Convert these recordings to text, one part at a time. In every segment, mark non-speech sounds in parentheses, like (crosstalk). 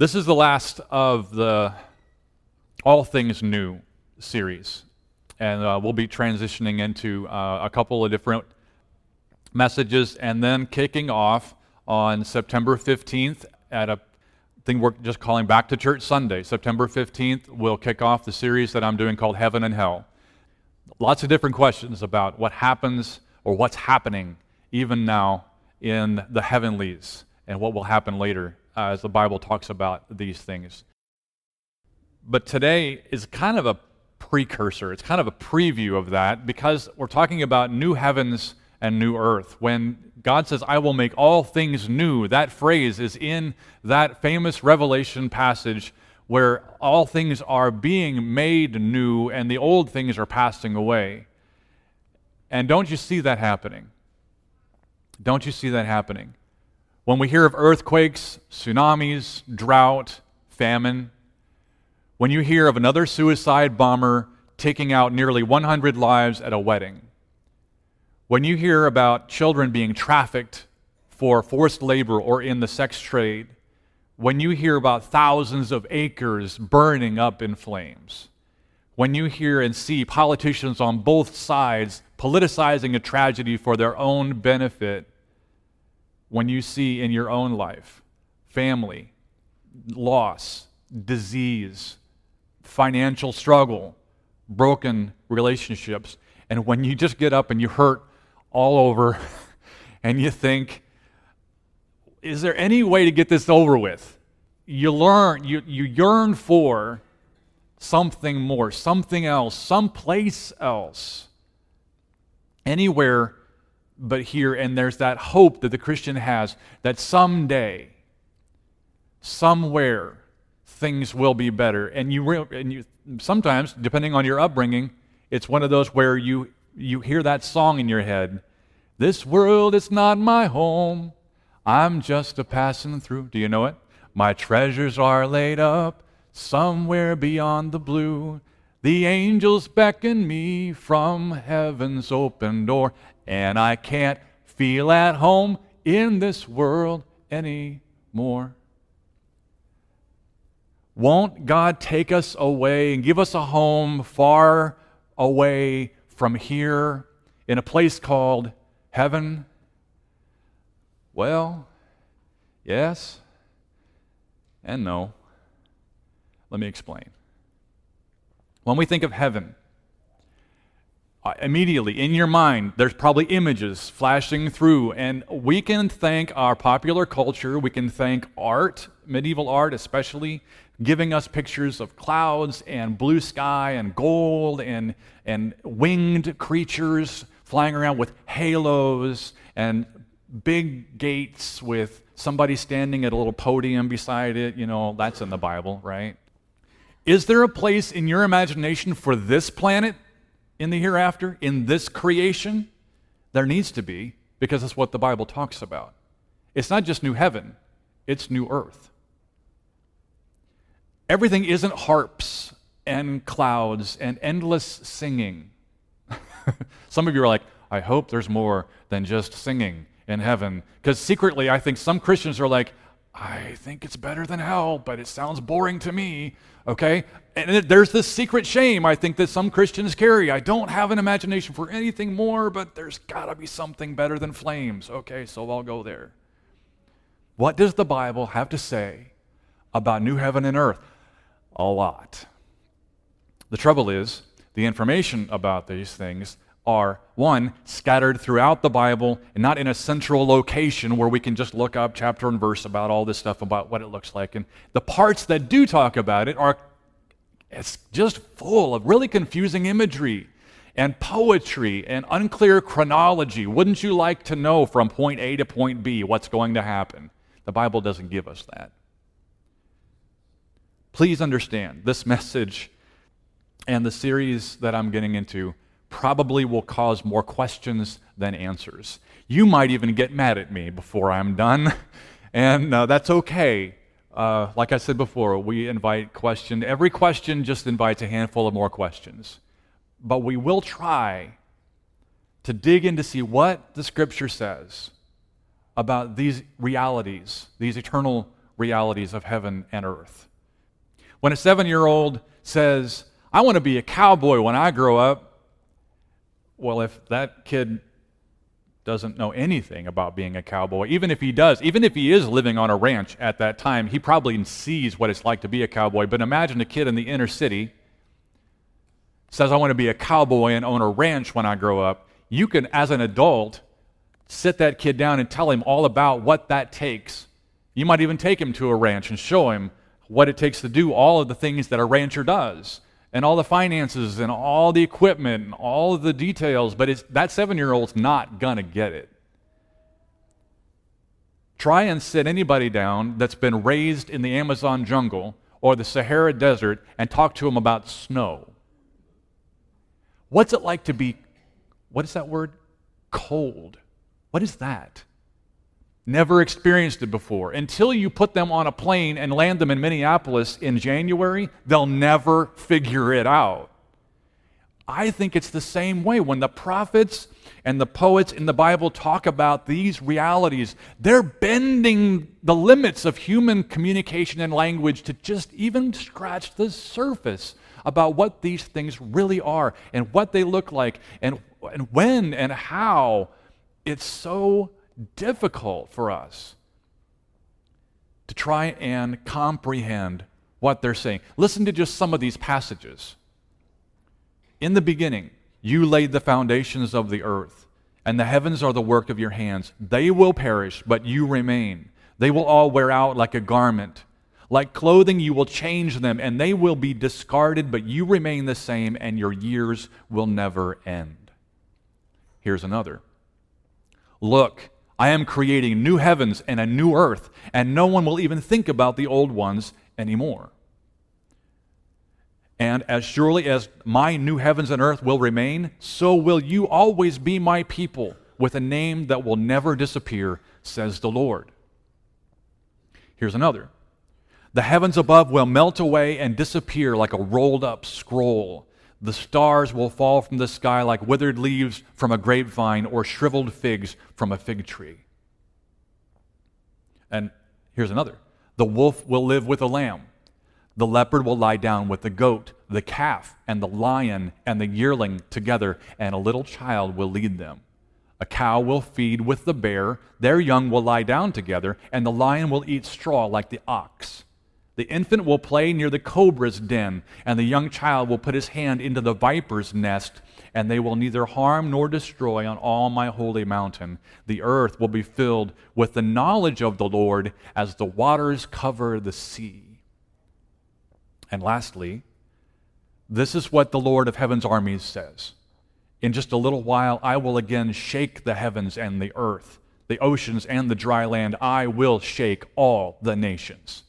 This is the last of the All Things New series. And uh, we'll be transitioning into uh, a couple of different messages and then kicking off on September 15th at a thing we're just calling Back to Church Sunday. September 15th, we'll kick off the series that I'm doing called Heaven and Hell. Lots of different questions about what happens or what's happening even now in the heavenlies and what will happen later as the Bible talks about these things. But today is kind of a precursor, it's kind of a preview of that because we're talking about new heavens and new earth. When God says, I will make all things new, that phrase is in that famous Revelation passage where all things are being made new and the old things are passing away. And don't you see that happening? Don't you see that happening? When we hear of earthquakes, tsunamis, drought, famine, when you hear of another suicide bomber taking out nearly 100 lives at a wedding, when you hear about children being trafficked for forced labor or in the sex trade, when you hear about thousands of acres burning up in flames, when you hear and see politicians on both sides politicizing a tragedy for their own benefit, when you see in your own life family, loss, disease, financial struggle, broken relationships, and when you just get up and you hurt all over (laughs) and you think, is there any way to get this over with? You learn, you, you yearn for something more, something else, someplace else, anywhere but here. And there's that hope that the Christian has that someday, somewhere, things will be better. And you, re- and you sometimes, depending on your upbringing, it's one of those where you, you hear that song in your head This world is not my home. I'm just a passing through. Do you know it? My treasures are laid up somewhere beyond the blue. The angels beckon me from heaven's open door, and I can't feel at home in this world anymore. Won't God take us away and give us a home far away from here in a place called heaven? Well, yes and no. Let me explain. When we think of heaven, immediately in your mind, there's probably images flashing through, and we can thank our popular culture, we can thank art, medieval art especially, giving us pictures of clouds and blue sky and gold and, and winged creatures flying around with halos and big gates with somebody standing at a little podium beside it. You know, that's in the Bible, right? Is there a place in your imagination for this planet in the hereafter, in this creation? There needs to be, because that's what the Bible talks about. It's not just new heaven, it's new earth. Everything isn't harps and clouds and endless singing. (laughs) some of you are like, I hope there's more than just singing in heaven. Because secretly, I think some Christians are like, I think it's better than hell, but it sounds boring to me. Okay? And there's this secret shame I think that some Christians carry. I don't have an imagination for anything more, but there's got to be something better than flames. Okay, so I'll go there. What does the Bible have to say about new heaven and earth? A lot. The trouble is, the information about these things are one, scattered throughout the Bible and not in a central location where we can just look up chapter and verse about all this stuff about what it looks like. And the parts that do talk about it are it's just full of really confusing imagery and poetry and unclear chronology. Wouldn't you like to know from point A to point B what's going to happen? The Bible doesn't give us that. Please understand this message and the series that I'm getting into probably will cause more questions than answers. You might even get mad at me before I'm done, (laughs) and uh, that's okay. Uh, like I said before, we invite question. Every question just invites a handful of more questions. But we will try to dig in to see what the Scripture says about these realities, these eternal realities of heaven and earth. When a seven year old says, I want to be a cowboy when I grow up, well, if that kid doesn't know anything about being a cowboy, even if he does, even if he is living on a ranch at that time, he probably sees what it's like to be a cowboy. But imagine a kid in the inner city says, I want to be a cowboy and own a ranch when I grow up. You can, as an adult, sit that kid down and tell him all about what that takes. You might even take him to a ranch and show him what it takes to do all of the things that a rancher does and all the finances and all the equipment and all the details, but that seven year old's not going to get it. Try and sit anybody down that's been raised in the Amazon jungle or the Sahara Desert and talk to them about snow. What's it like to be, what is that word? Cold. What is that? Never experienced it before. Until you put them on a plane and land them in Minneapolis in January, they'll never figure it out. I think it's the same way. When the prophets and the poets in the Bible talk about these realities, they're bending the limits of human communication and language to just even scratch the surface about what these things really are and what they look like and, and when and how. It's so difficult for us to try and comprehend what they're saying. Listen to just some of these passages. In the beginning, you laid the foundations of the earth, and the heavens are the work of your hands. They will perish, but you remain. They will all wear out like a garment. Like clothing, you will change them, and they will be discarded, but you remain the same, and your years will never end. Here's another Look, I am creating new heavens and a new earth, and no one will even think about the old ones anymore. And as surely as my new heavens and earth will remain, so will you always be my people with a name that will never disappear, says the Lord. Here's another The heavens above will melt away and disappear like a rolled up scroll the stars will fall from the sky like withered leaves from a grapevine or shriveled figs from a fig tree. And here's another the wolf will live with the lamb, the leopard will lie down with the goat, the calf, and the lion and the yearling together, and a little child will lead them. A cow will feed with the bear, their young will lie down together, and the lion will eat straw like the ox. The infant will play near the cobra's den, and the young child will put his hand into the viper's nest, and they will neither harm nor destroy on all my holy mountain. The earth will be filled with the knowledge of the Lord as the waters cover the sea. And lastly, this is what the Lord of heaven's armies says. In just a little while, I will again shake the heavens and the earth, the oceans and the dry land. I will shake all the nations.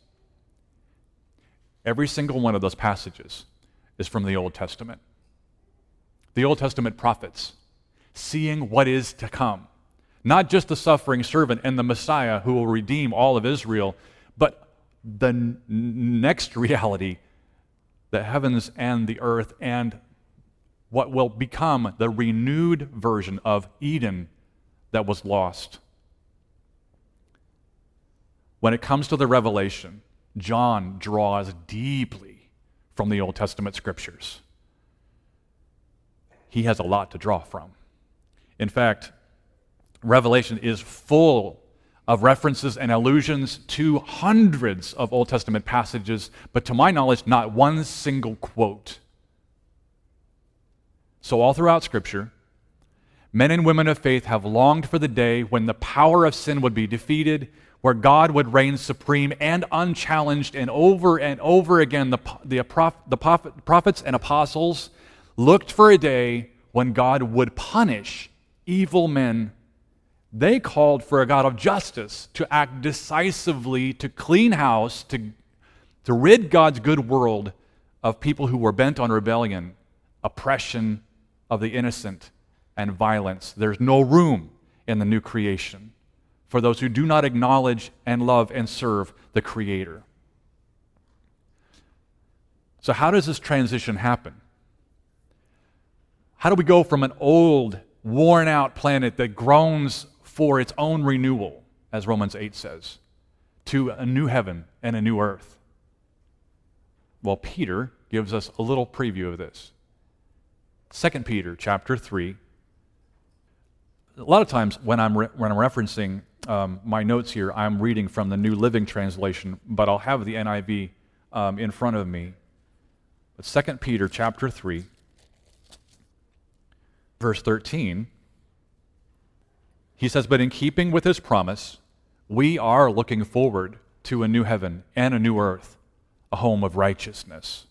Every single one of those passages is from the Old Testament. The Old Testament prophets seeing what is to come. Not just the suffering servant and the Messiah who will redeem all of Israel, but the n- next (laughs) reality the heavens and the earth and what will become the renewed version of Eden that was lost. When it comes to the revelation, John draws deeply from the Old Testament scriptures. He has a lot to draw from. In fact, Revelation is full of references and allusions to hundreds of Old Testament passages, but to my knowledge, not one single quote. So, all throughout Scripture, men and women of faith have longed for the day when the power of sin would be defeated, where God would reign supreme and unchallenged, and over and over again, the, the, the prophets and apostles looked for a day when God would punish evil men. They called for a God of justice to act decisively, to clean house, to, to rid God's good world of people who were bent on rebellion, oppression of the innocent, and violence. There's no room in the new creation for those who do not acknowledge and love and serve the Creator. So, how does this transition happen? How do we go from an old, worn out planet that groans for its own renewal, as Romans 8 says, to a new heaven and a new earth. Well, Peter gives us a little preview of this. 2 Peter chapter 3. A lot of times when I'm, re- when I'm referencing um, my notes here, I'm reading from the New Living Translation, but I'll have the NIV um, in front of me. But 2 Peter chapter 3, verse 13, he says, But in keeping with his promise, we are looking forward to a new heaven and a new earth, a home of righteousness.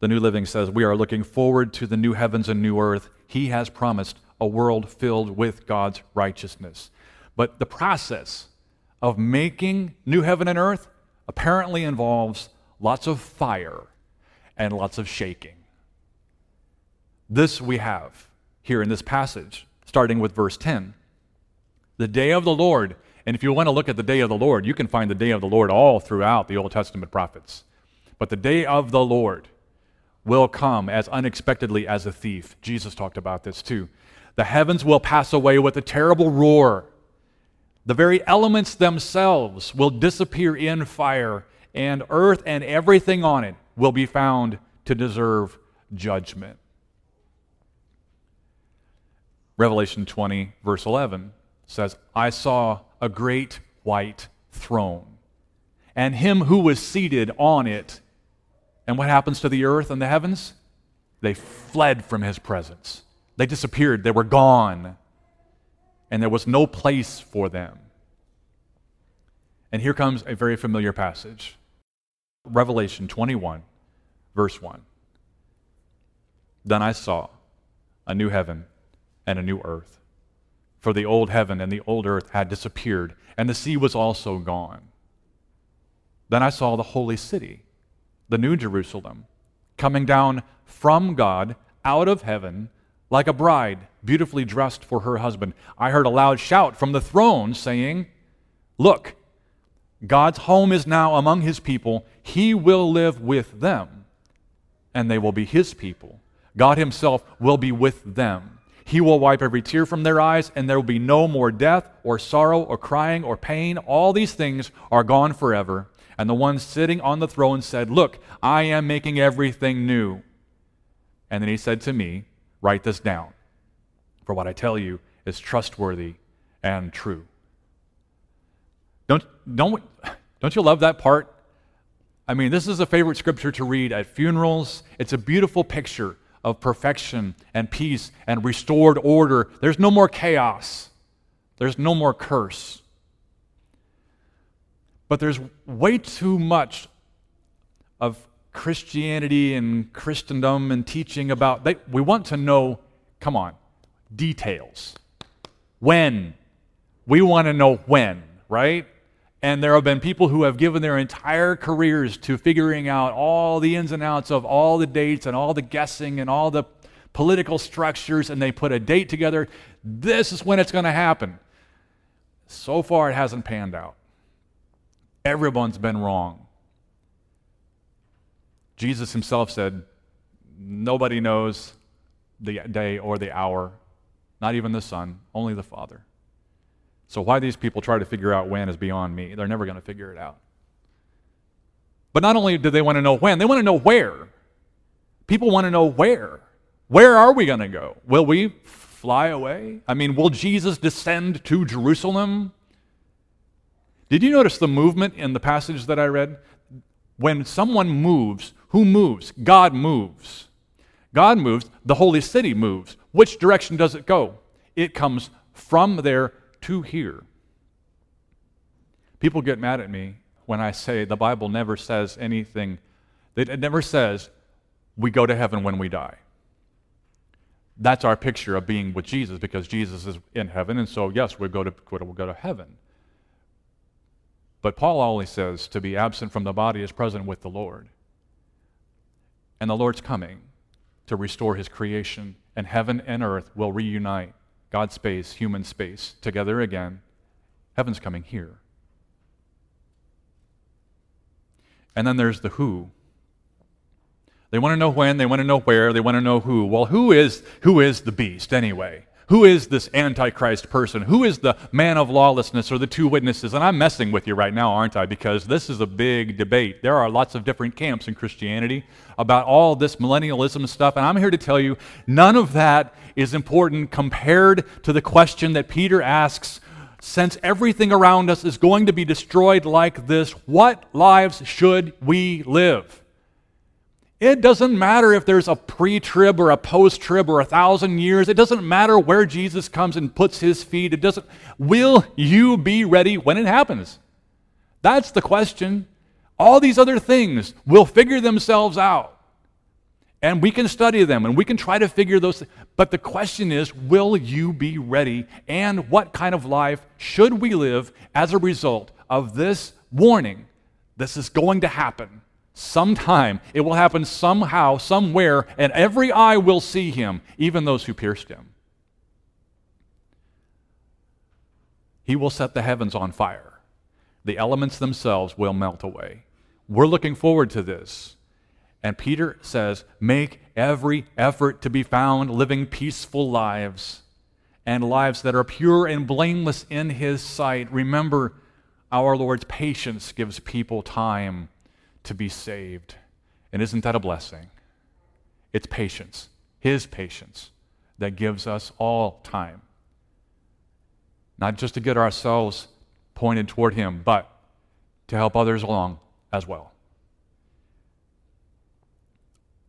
The New Living says, We are looking forward to the new heavens and new earth. He has promised a world filled with God's righteousness. But the process of making new heaven and earth apparently involves lots of fire and lots of shaking. This we have here in this passage, starting with verse 10. The day of the Lord, and if you want to look at the day of the Lord, you can find the day of the Lord all throughout the Old Testament prophets. But the day of the Lord will come as unexpectedly as a thief. Jesus talked about this too. The heavens will pass away with a terrible roar. The very elements themselves will disappear in fire, and earth and everything on it will be found to deserve judgment. Revelation 20, verse 11 says, I saw a great white throne, and him who was seated on it and what happens to the earth and the heavens? They fled from his presence. They disappeared. They were gone. And there was no place for them. And here comes a very familiar passage Revelation 21, verse 1. Then I saw a new heaven and a new earth. For the old heaven and the old earth had disappeared, and the sea was also gone. Then I saw the holy city the New Jerusalem, coming down from God out of heaven like a bride beautifully dressed for her husband. I heard a loud shout from the throne saying, Look, God's home is now among his people. He will live with them, and they will be his people. God himself will be with them. He will wipe every tear from their eyes, and there will be no more death, or sorrow, or crying, or pain. All these things are gone forever. And the one sitting on the throne said, Look, I am making everything new. And then he said to me, Write this down, for what I tell you is trustworthy and true. Don't, don't, don't you love that part? I mean, this is a favorite scripture to read at funerals. It's a beautiful picture of perfection and peace and restored order. There's no more chaos, there's no more curse. But there's way too much of Christianity and Christendom and teaching about, they, we want to know, come on, details. When? We want to know when, right? And there have been people who have given their entire careers to figuring out all the ins and outs of all the dates and all the guessing and all the political structures, and they put a date together. This is when it's going to happen. So far, it hasn't panned out. Everyone's been wrong. Jesus himself said, Nobody knows the day or the hour, not even the Son, only the Father. So, why these people try to figure out when is beyond me. They're never going to figure it out. But not only do they want to know when, they want to know where. People want to know where. Where are we going to go? Will we fly away? I mean, will Jesus descend to Jerusalem? Did you notice the movement in the passage that I read? When someone moves, who moves? God moves. God moves, the holy city moves. Which direction does it go? It comes from there to here. People get mad at me when I say the Bible never says anything, it never says we go to heaven when we die. That's our picture of being with Jesus because Jesus is in heaven, and so, yes, we go to, we'll go to heaven. But Paul only says to be absent from the body is present with the Lord. And the Lord's coming to restore his creation, and heaven and earth will reunite God's space, human space, together again. Heaven's coming here. And then there's the who. They want to know when, they want to know where, they want to know who. Well, who is who is the beast anyway? Who is this Antichrist person? Who is the man of lawlessness or the two witnesses? And I'm messing with you right now, aren't I? Because this is a big debate. There are lots of different camps in Christianity about all this millennialism stuff. And I'm here to tell you none of that is important compared to the question that Peter asks since everything around us is going to be destroyed like this, what lives should we live? It doesn't matter if there's a pre trib or a post trib or a thousand years. It doesn't matter where Jesus comes and puts his feet. It doesn't. Will you be ready when it happens? That's the question. All these other things will figure themselves out. And we can study them and we can try to figure those. But the question is will you be ready? And what kind of life should we live as a result of this warning? This is going to happen sometime. It will happen somehow, somewhere, and every eye will see him, even those who pierced him. He will set the heavens on fire. The elements themselves will melt away. We're looking forward to this. And Peter says, Make every effort to be found living peaceful lives and lives that are pure and blameless in his sight. Remember, our Lord's patience gives people time to be saved. And isn't that a blessing? It's patience, His patience, that gives us all time. Not just to get ourselves pointed toward Him, but to help others along as well.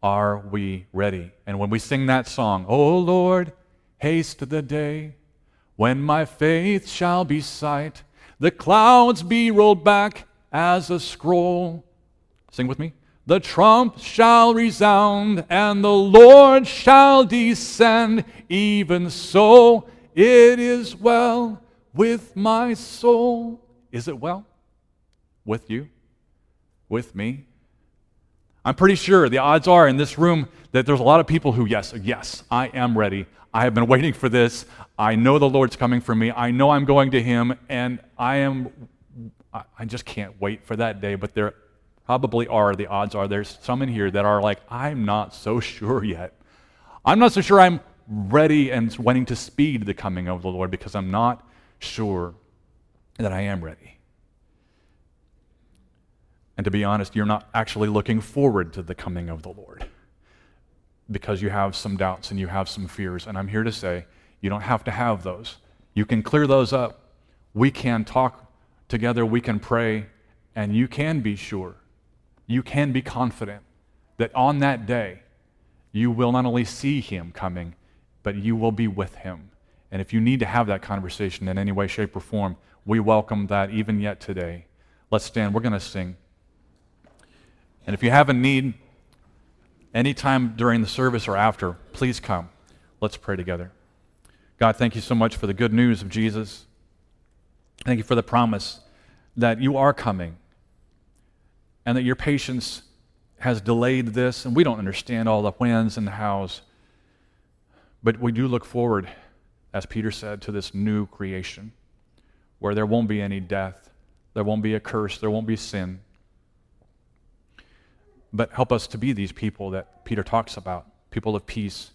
Are we ready? And when we sing that song, Oh Lord, haste the day when my faith shall be sight, the clouds be rolled back as a scroll Sing with me. The trump shall resound, and the Lord shall descend. Even so, it is well with my soul. Is it well? With you? With me? I'm pretty sure the odds are in this room that there's a lot of people who, yes, yes, I am ready. I have been waiting for this. I know the Lord's coming for me. I know I'm going to Him, and I am, I just can't wait for that day. But there probably are, the odds are there's some in here that are like, I'm not so sure yet. I'm not so sure I'm ready and wanting to speed the coming of the Lord because I'm not sure that I am ready. And to be honest, you're not actually looking forward to the coming of the Lord because you have some doubts and you have some fears. And I'm here to say, you don't have to have those. You can clear those up. We can talk together, we can pray, and you can be sure you can be confident that on that day, you will not only see him coming, but you will be with him. And if you need to have that conversation in any way, shape, or form, we welcome that even yet today. Let's stand. We're going to sing. And if you have a need, anytime during the service or after, please come. Let's pray together. God, thank you so much for the good news of Jesus. Thank you for the promise that you are coming and that your patience has delayed this, and we don't understand all the whens and the hows. But we do look forward, as Peter said, to this new creation where there won't be any death, there won't be a curse, there won't be sin. But help us to be these people that Peter talks about people of peace,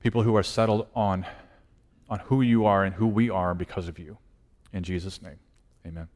people who are settled on, on who you are and who we are because of you. In Jesus' name, amen.